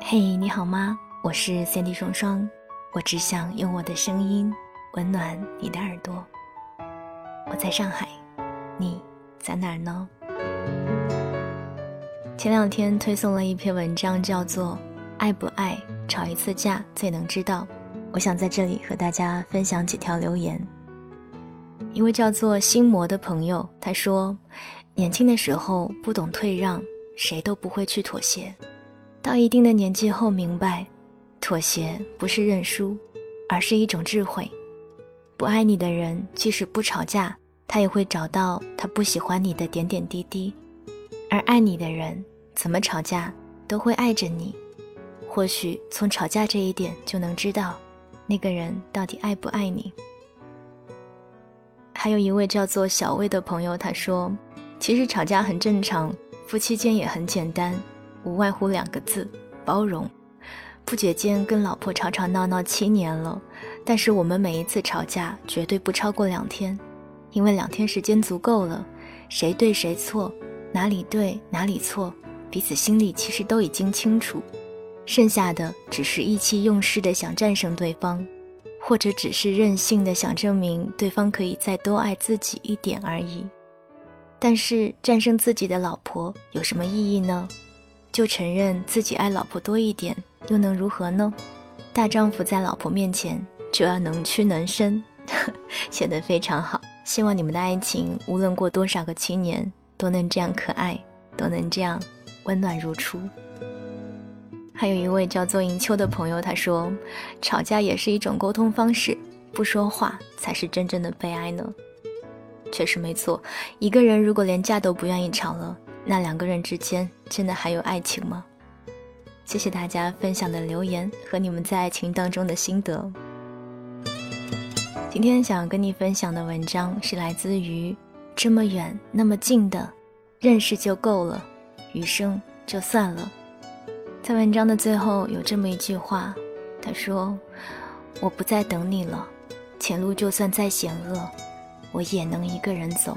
嘿，你好吗？我是三 D 双双，我只想用我的声音温暖你的耳朵。我在上海，你在哪儿呢？前两天推送了一篇文章，叫做《爱不爱吵一次架最能知道》。我想在这里和大家分享几条留言。一位叫做心魔的朋友，他说：“年轻的时候不懂退让，谁都不会去妥协。到一定的年纪后，明白，妥协不是认输，而是一种智慧。不爱你的人，即使不吵架，他也会找到他不喜欢你的点点滴滴；而爱你的人，怎么吵架都会爱着你。或许从吵架这一点就能知道。”那个人到底爱不爱你？还有一位叫做小魏的朋友，他说：“其实吵架很正常，夫妻间也很简单，无外乎两个字：包容。不觉间跟老婆吵吵闹闹七年了，但是我们每一次吵架绝对不超过两天，因为两天时间足够了，谁对谁错，哪里对哪里错，彼此心里其实都已经清楚。”剩下的只是意气用事的想战胜对方，或者只是任性的想证明对方可以再多爱自己一点而已。但是战胜自己的老婆有什么意义呢？就承认自己爱老婆多一点，又能如何呢？大丈夫在老婆面前就要能屈能伸，写得非常好。希望你们的爱情无论过多少个七年，都能这样可爱，都能这样温暖如初。还有一位叫做银秋的朋友，他说：“吵架也是一种沟通方式，不说话才是真正的悲哀呢。”确实没错，一个人如果连架都不愿意吵了，那两个人之间真的还有爱情吗？谢谢大家分享的留言和你们在爱情当中的心得。今天想跟你分享的文章是来自于“这么远那么近的，认识就够了，余生就算了。”在文章的最后有这么一句话，他说：“我不再等你了，前路就算再险恶，我也能一个人走。”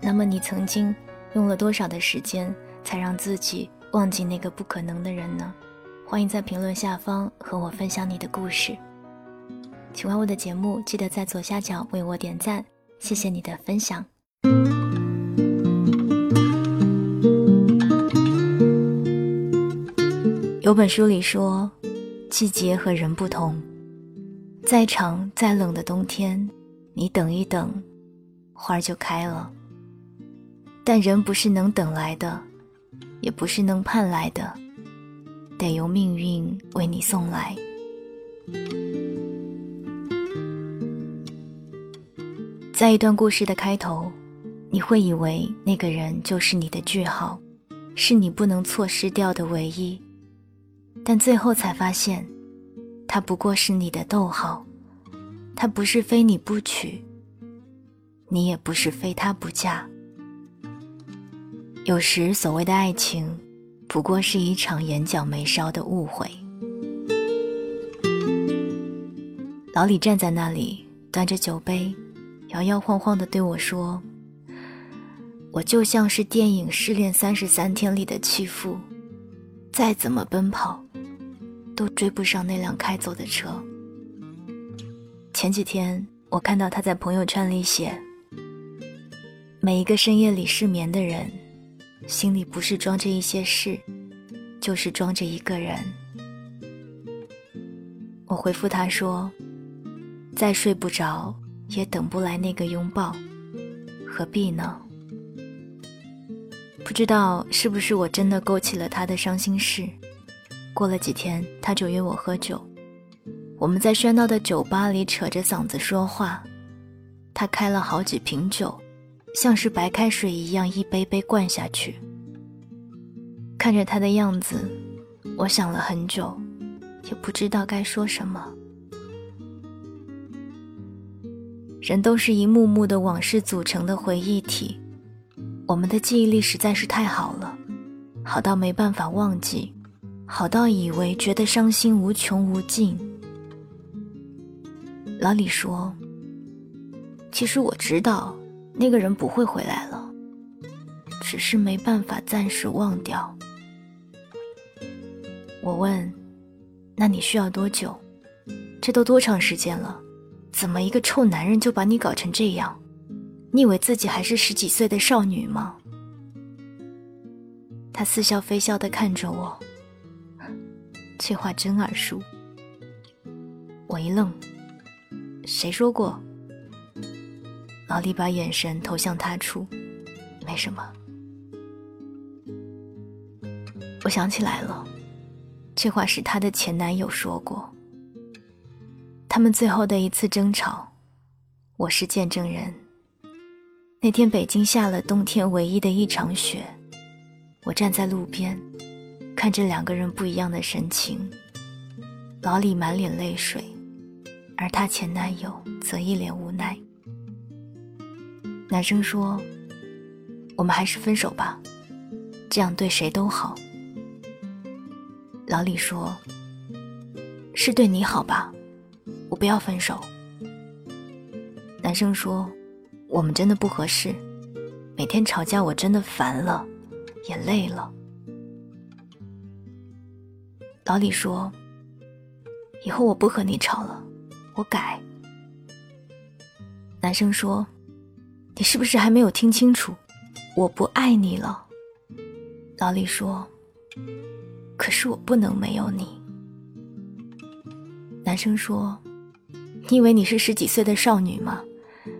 那么你曾经用了多少的时间，才让自己忘记那个不可能的人呢？欢迎在评论下方和我分享你的故事。喜欢我的节目，记得在左下角为我点赞，谢谢你的分享。有本书里说，季节和人不同，再长再冷的冬天，你等一等，花儿就开了。但人不是能等来的，也不是能盼来的，得由命运为你送来。在一段故事的开头，你会以为那个人就是你的句号，是你不能错失掉的唯一。但最后才发现，他不过是你的逗号，他不是非你不娶，你也不是非他不嫁。有时所谓的爱情，不过是一场眼角眉梢的误会。老李站在那里，端着酒杯，摇摇晃晃地对我说：“我就像是电影《失恋三十三天》里的弃妇，再怎么奔跑。”都追不上那辆开走的车。前几天我看到他在朋友圈里写：“每一个深夜里失眠的人，心里不是装着一些事，就是装着一个人。”我回复他说：“再睡不着，也等不来那个拥抱，何必呢？”不知道是不是我真的勾起了他的伤心事。过了几天，他就约我喝酒。我们在喧闹的酒吧里扯着嗓子说话。他开了好几瓶酒，像是白开水一样一杯杯灌下去。看着他的样子，我想了很久，也不知道该说什么。人都是一幕幕的往事组成的回忆体，我们的记忆力实在是太好了，好到没办法忘记。好到以为觉得伤心无穷无尽。老李说：“其实我知道那个人不会回来了，只是没办法暂时忘掉。我问：“那你需要多久？这都多长时间了？怎么一个臭男人就把你搞成这样？你以为自己还是十几岁的少女吗？”他似笑非笑地看着我，这话真耳熟。我一愣，谁说过？老李把眼神投向他处，没什么。我想起来了，这话是他的前男友说过。他们最后的一次争吵，我是见证人。那天北京下了冬天唯一的一场雪，我站在路边，看着两个人不一样的神情。老李满脸泪水，而他前男友则一脸无奈。男生说：“我们还是分手吧，这样对谁都好。”老李说：“是对你好吧，我不要分手。”男生说：“我们真的不合适，每天吵架我真的烦了，也累了。”老李说：“以后我不和你吵了，我改。”男生说。你是不是还没有听清楚？我不爱你了。老李说：“可是我不能没有你。”男生说：“你以为你是十几岁的少女吗？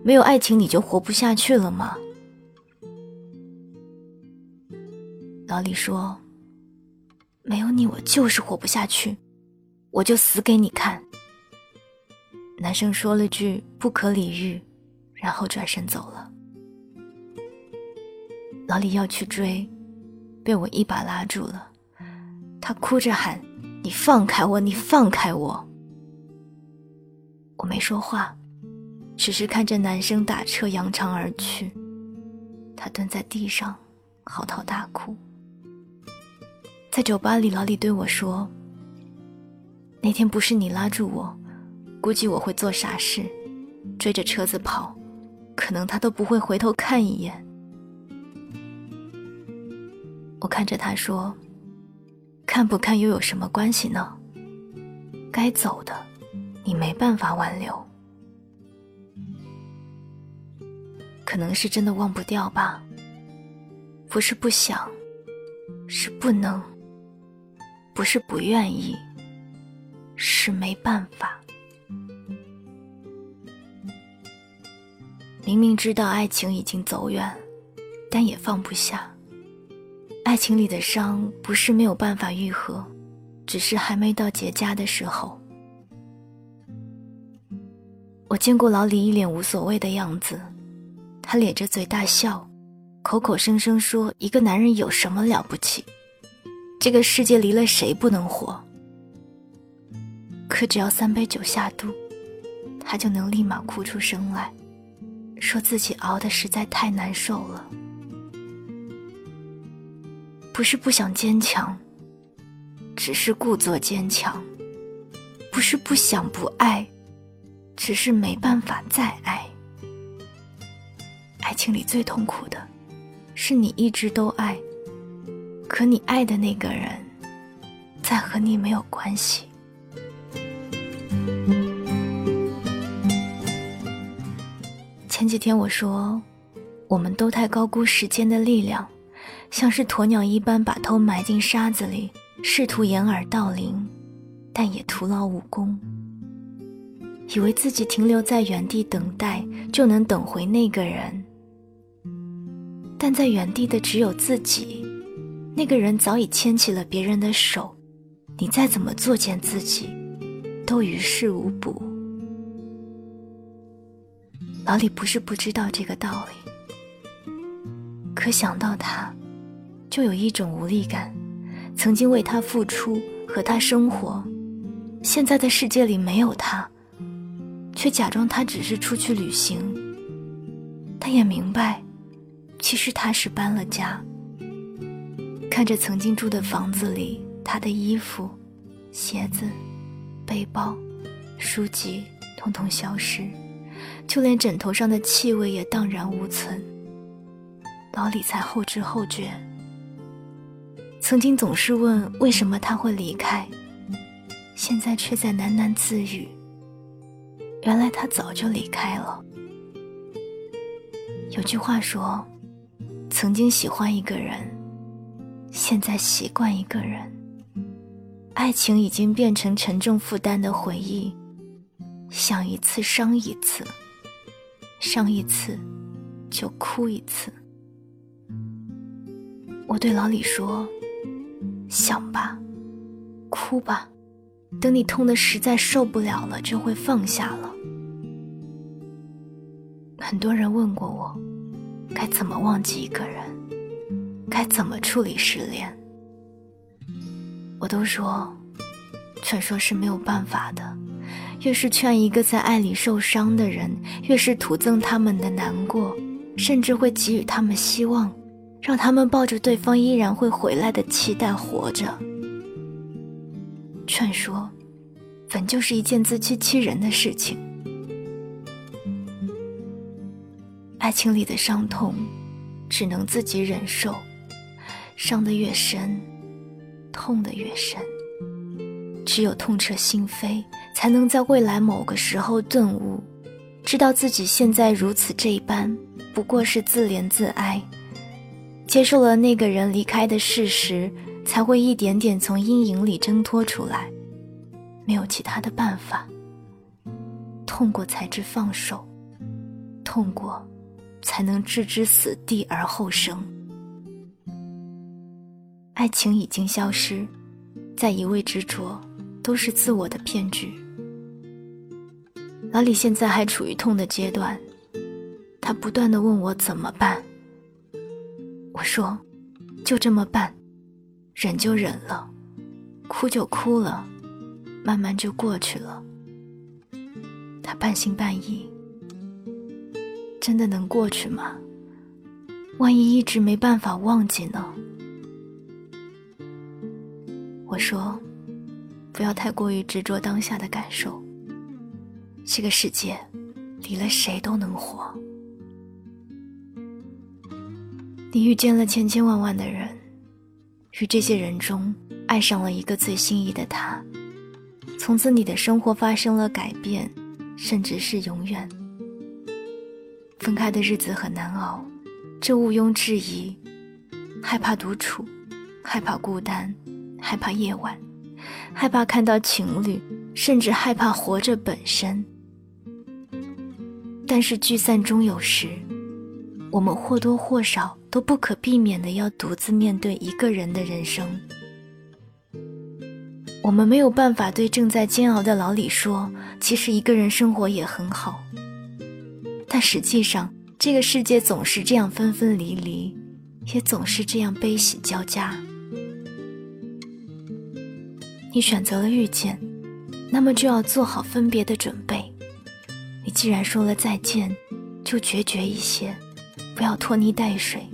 没有爱情你就活不下去了吗？”老李说：“没有你我就是活不下去，我就死给你看。”男生说了句“不可理喻”。然后转身走了。老李要去追，被我一把拉住了。他哭着喊：“你放开我！你放开我！”我没说话，只是看着男生打车扬长而去。他蹲在地上，嚎啕大哭。在酒吧里，老李对我说：“那天不是你拉住我，估计我会做傻事，追着车子跑。”可能他都不会回头看一眼。我看着他说：“看不看又有什么关系呢？该走的，你没办法挽留。可能是真的忘不掉吧。不是不想，是不能；不是不愿意，是没办法。”明明知道爱情已经走远，但也放不下。爱情里的伤不是没有办法愈合，只是还没到结痂的时候。我见过老李一脸无所谓的样子，他咧着嘴大笑，口口声声说一个男人有什么了不起，这个世界离了谁不能活。可只要三杯酒下肚，他就能立马哭出声来。说自己熬的实在太难受了，不是不想坚强，只是故作坚强；不是不想不爱，只是没办法再爱。爱情里最痛苦的，是你一直都爱，可你爱的那个人，再和你没有关系。前几天我说，我们都太高估时间的力量，像是鸵鸟一般把头埋进沙子里，试图掩耳盗铃，但也徒劳无功。以为自己停留在原地等待就能等回那个人，但在原地的只有自己，那个人早已牵起了别人的手，你再怎么作践自己，都于事无补。老李不是不知道这个道理，可想到他，就有一种无力感。曾经为他付出，和他生活，现在的世界里没有他，却假装他只是出去旅行。他也明白，其实他是搬了家。看着曾经住的房子里，他的衣服、鞋子、背包、书籍，统统消失。就连枕头上的气味也荡然无存。老李才后知后觉。曾经总是问为什么他会离开，现在却在喃喃自语：原来他早就离开了。有句话说：曾经喜欢一个人，现在习惯一个人。爱情已经变成沉重负担的回忆，想一次伤一次，伤一次就哭一次。我对老李说：“想吧，哭吧，等你痛的实在受不了了，就会放下了。”很多人问过我，该怎么忘记一个人，该怎么处理失恋。我都说，劝说是没有办法的。越是劝一个在爱里受伤的人，越是徒增他们的难过，甚至会给予他们希望，让他们抱着对方依然会回来的期待活着。劝说，本就是一件自欺欺人的事情。爱情里的伤痛，只能自己忍受，伤得越深。痛得越深，只有痛彻心扉，才能在未来某个时候顿悟，知道自己现在如此这般，不过是自怜自哀。接受了那个人离开的事实，才会一点点从阴影里挣脱出来。没有其他的办法，痛过才知放手，痛过，才能置之死地而后生。爱情已经消失，再一味执着，都是自我的骗局。老李现在还处于痛的阶段，他不断的问我怎么办。我说，就这么办，忍就忍了，哭就哭了，慢慢就过去了。他半信半疑，真的能过去吗？万一一直没办法忘记呢？我说：“不要太过于执着当下的感受。这个世界，离了谁都能活。你遇见了千千万万的人，于这些人中爱上了一个最心仪的他，从此你的生活发生了改变，甚至是永远。分开的日子很难熬，这毋庸置疑。害怕独处，害怕孤单。”害怕夜晚，害怕看到情侣，甚至害怕活着本身。但是聚散终有时，我们或多或少都不可避免的要独自面对一个人的人生。我们没有办法对正在煎熬的老李说，其实一个人生活也很好。但实际上，这个世界总是这样分分离离，也总是这样悲喜交加。你选择了遇见，那么就要做好分别的准备。你既然说了再见，就决绝一些，不要拖泥带水。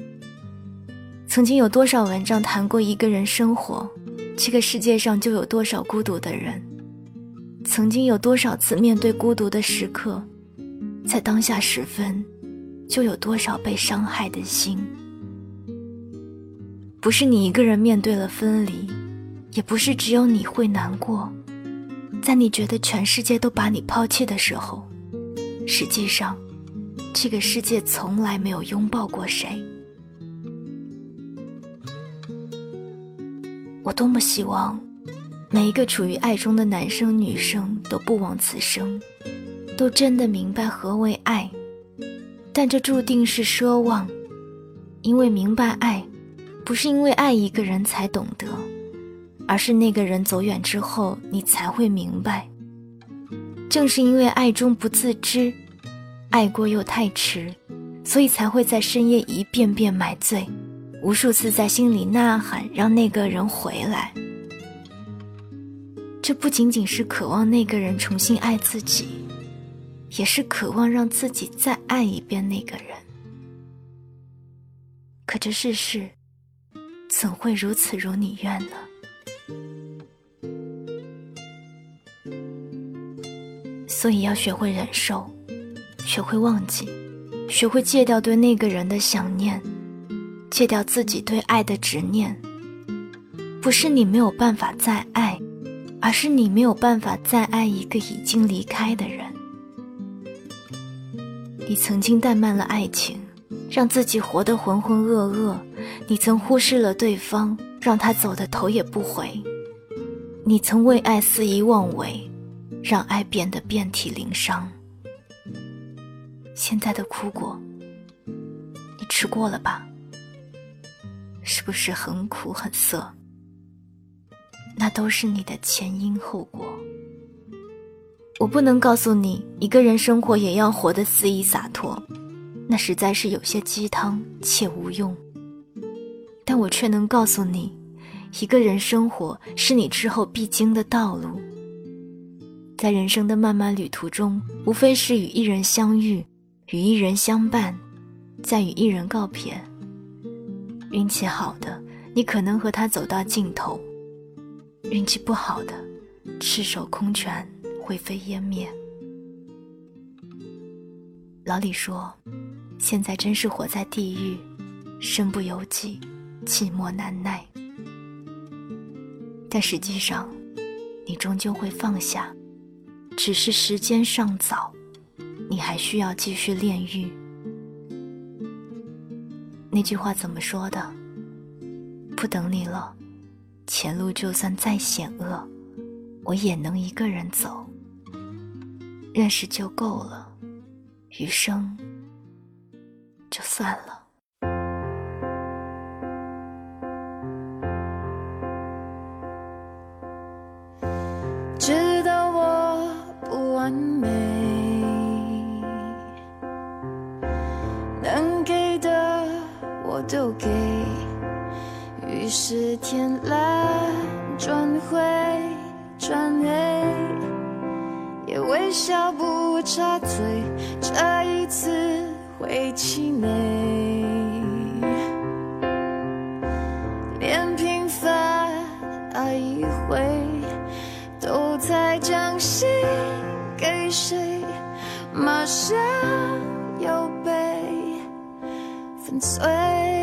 曾经有多少文章谈过一个人生活，这个世界上就有多少孤独的人。曾经有多少次面对孤独的时刻，在当下时分，就有多少被伤害的心。不是你一个人面对了分离。也不是只有你会难过，在你觉得全世界都把你抛弃的时候，实际上，这个世界从来没有拥抱过谁。我多么希望，每一个处于爱中的男生女生都不枉此生，都真的明白何为爱，但这注定是奢望，因为明白爱，不是因为爱一个人才懂得。而是那个人走远之后，你才会明白。正是因为爱中不自知，爱过又太迟，所以才会在深夜一遍遍买醉，无数次在心里呐喊，让那个人回来。这不仅仅是渴望那个人重新爱自己，也是渴望让自己再爱一遍那个人。可这世事，怎会如此如你愿呢？所以要学会忍受，学会忘记，学会戒掉对那个人的想念，戒掉自己对爱的执念。不是你没有办法再爱，而是你没有办法再爱一个已经离开的人。你曾经怠慢了爱情，让自己活得浑浑噩噩；你曾忽视了对方，让他走的头也不回；你曾为爱肆意妄为，让爱变得遍体鳞伤。现在的苦果，你吃过了吧？是不是很苦很涩？那都是你的前因后果。我不能告诉你，一个人生活也要活得肆意洒脱，那实在是有些鸡汤且无用。但我却能告诉你，一个人生活是你之后必经的道路。在人生的漫漫旅途中，无非是与一人相遇，与一人相伴，再与一人告别。运气好的，你可能和他走到尽头；运气不好的，赤手空拳。灰飞烟灭。老李说：“现在真是活在地狱，身不由己，寂寞难耐。”但实际上，你终究会放下，只是时间尚早，你还需要继续炼狱。那句话怎么说的？不等你了，前路就算再险恶，我也能一个人走。认识就够了，余生就算了。一回，都在将心给谁，马上又被粉碎。